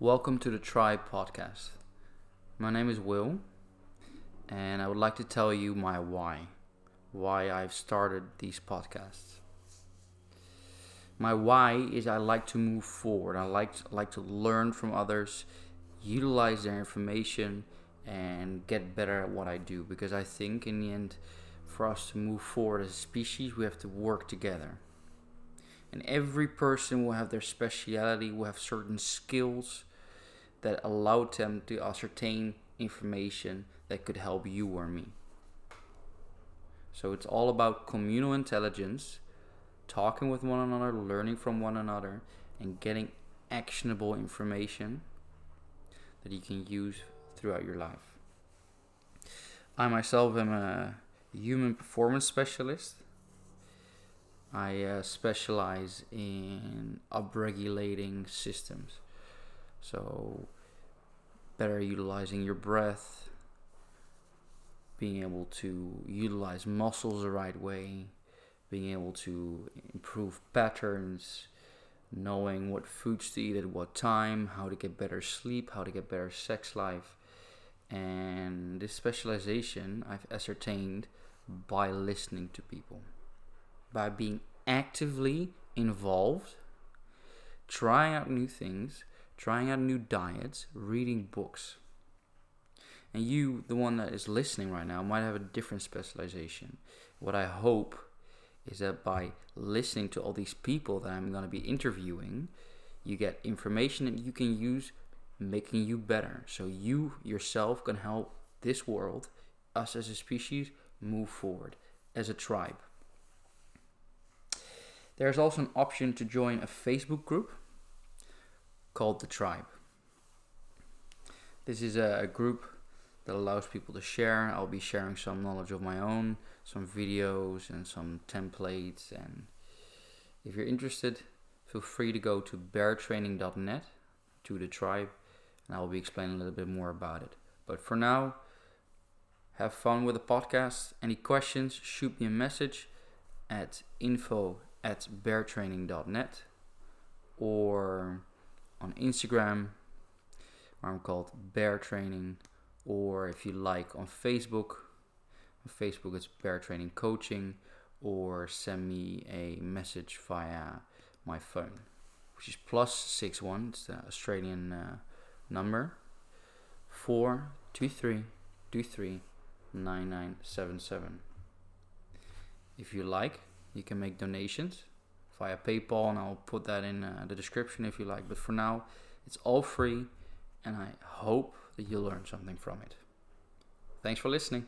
Welcome to the Tribe podcast. My name is Will, and I would like to tell you my why. Why I've started these podcasts. My why is I like to move forward. I like like to learn from others, utilize their information, and get better at what I do. Because I think in the end, for us to move forward as a species, we have to work together. And every person will have their speciality, will have certain skills that allowed them to ascertain information that could help you or me. So it's all about communal intelligence, talking with one another, learning from one another, and getting actionable information that you can use throughout your life. I myself am a human performance specialist. I uh, specialize in upregulating systems. So, better utilizing your breath, being able to utilize muscles the right way, being able to improve patterns, knowing what foods to eat at what time, how to get better sleep, how to get better sex life. And this specialization I've ascertained by listening to people, by being actively involved, trying out new things, trying out a new diets, reading books. And you, the one that is listening right now, might have a different specialization. What I hope is that by listening to all these people that I'm going to be interviewing, you get information that you can use making you better. So you yourself can help this world, us as a species, move forward as a tribe. There's also an option to join a Facebook group called The Tribe. This is a group that allows people to share. I'll be sharing some knowledge of my own, some videos, and some templates. And if you're interested, feel free to go to beartraining.net to the tribe, and I'll be explaining a little bit more about it. But for now, have fun with the podcast. Any questions, shoot me a message at info at beartraining.net or on Instagram, where I'm called Bear Training, or if you like on Facebook, on Facebook it's Bear Training Coaching, or send me a message via my phone, which is plus six one. It's the Australian uh, number four two three two three nine nine seven seven. If you like, you can make donations via PayPal, and I'll put that in uh, the description if you like. But for now, it's all free, and I hope that you learn something from it. Thanks for listening.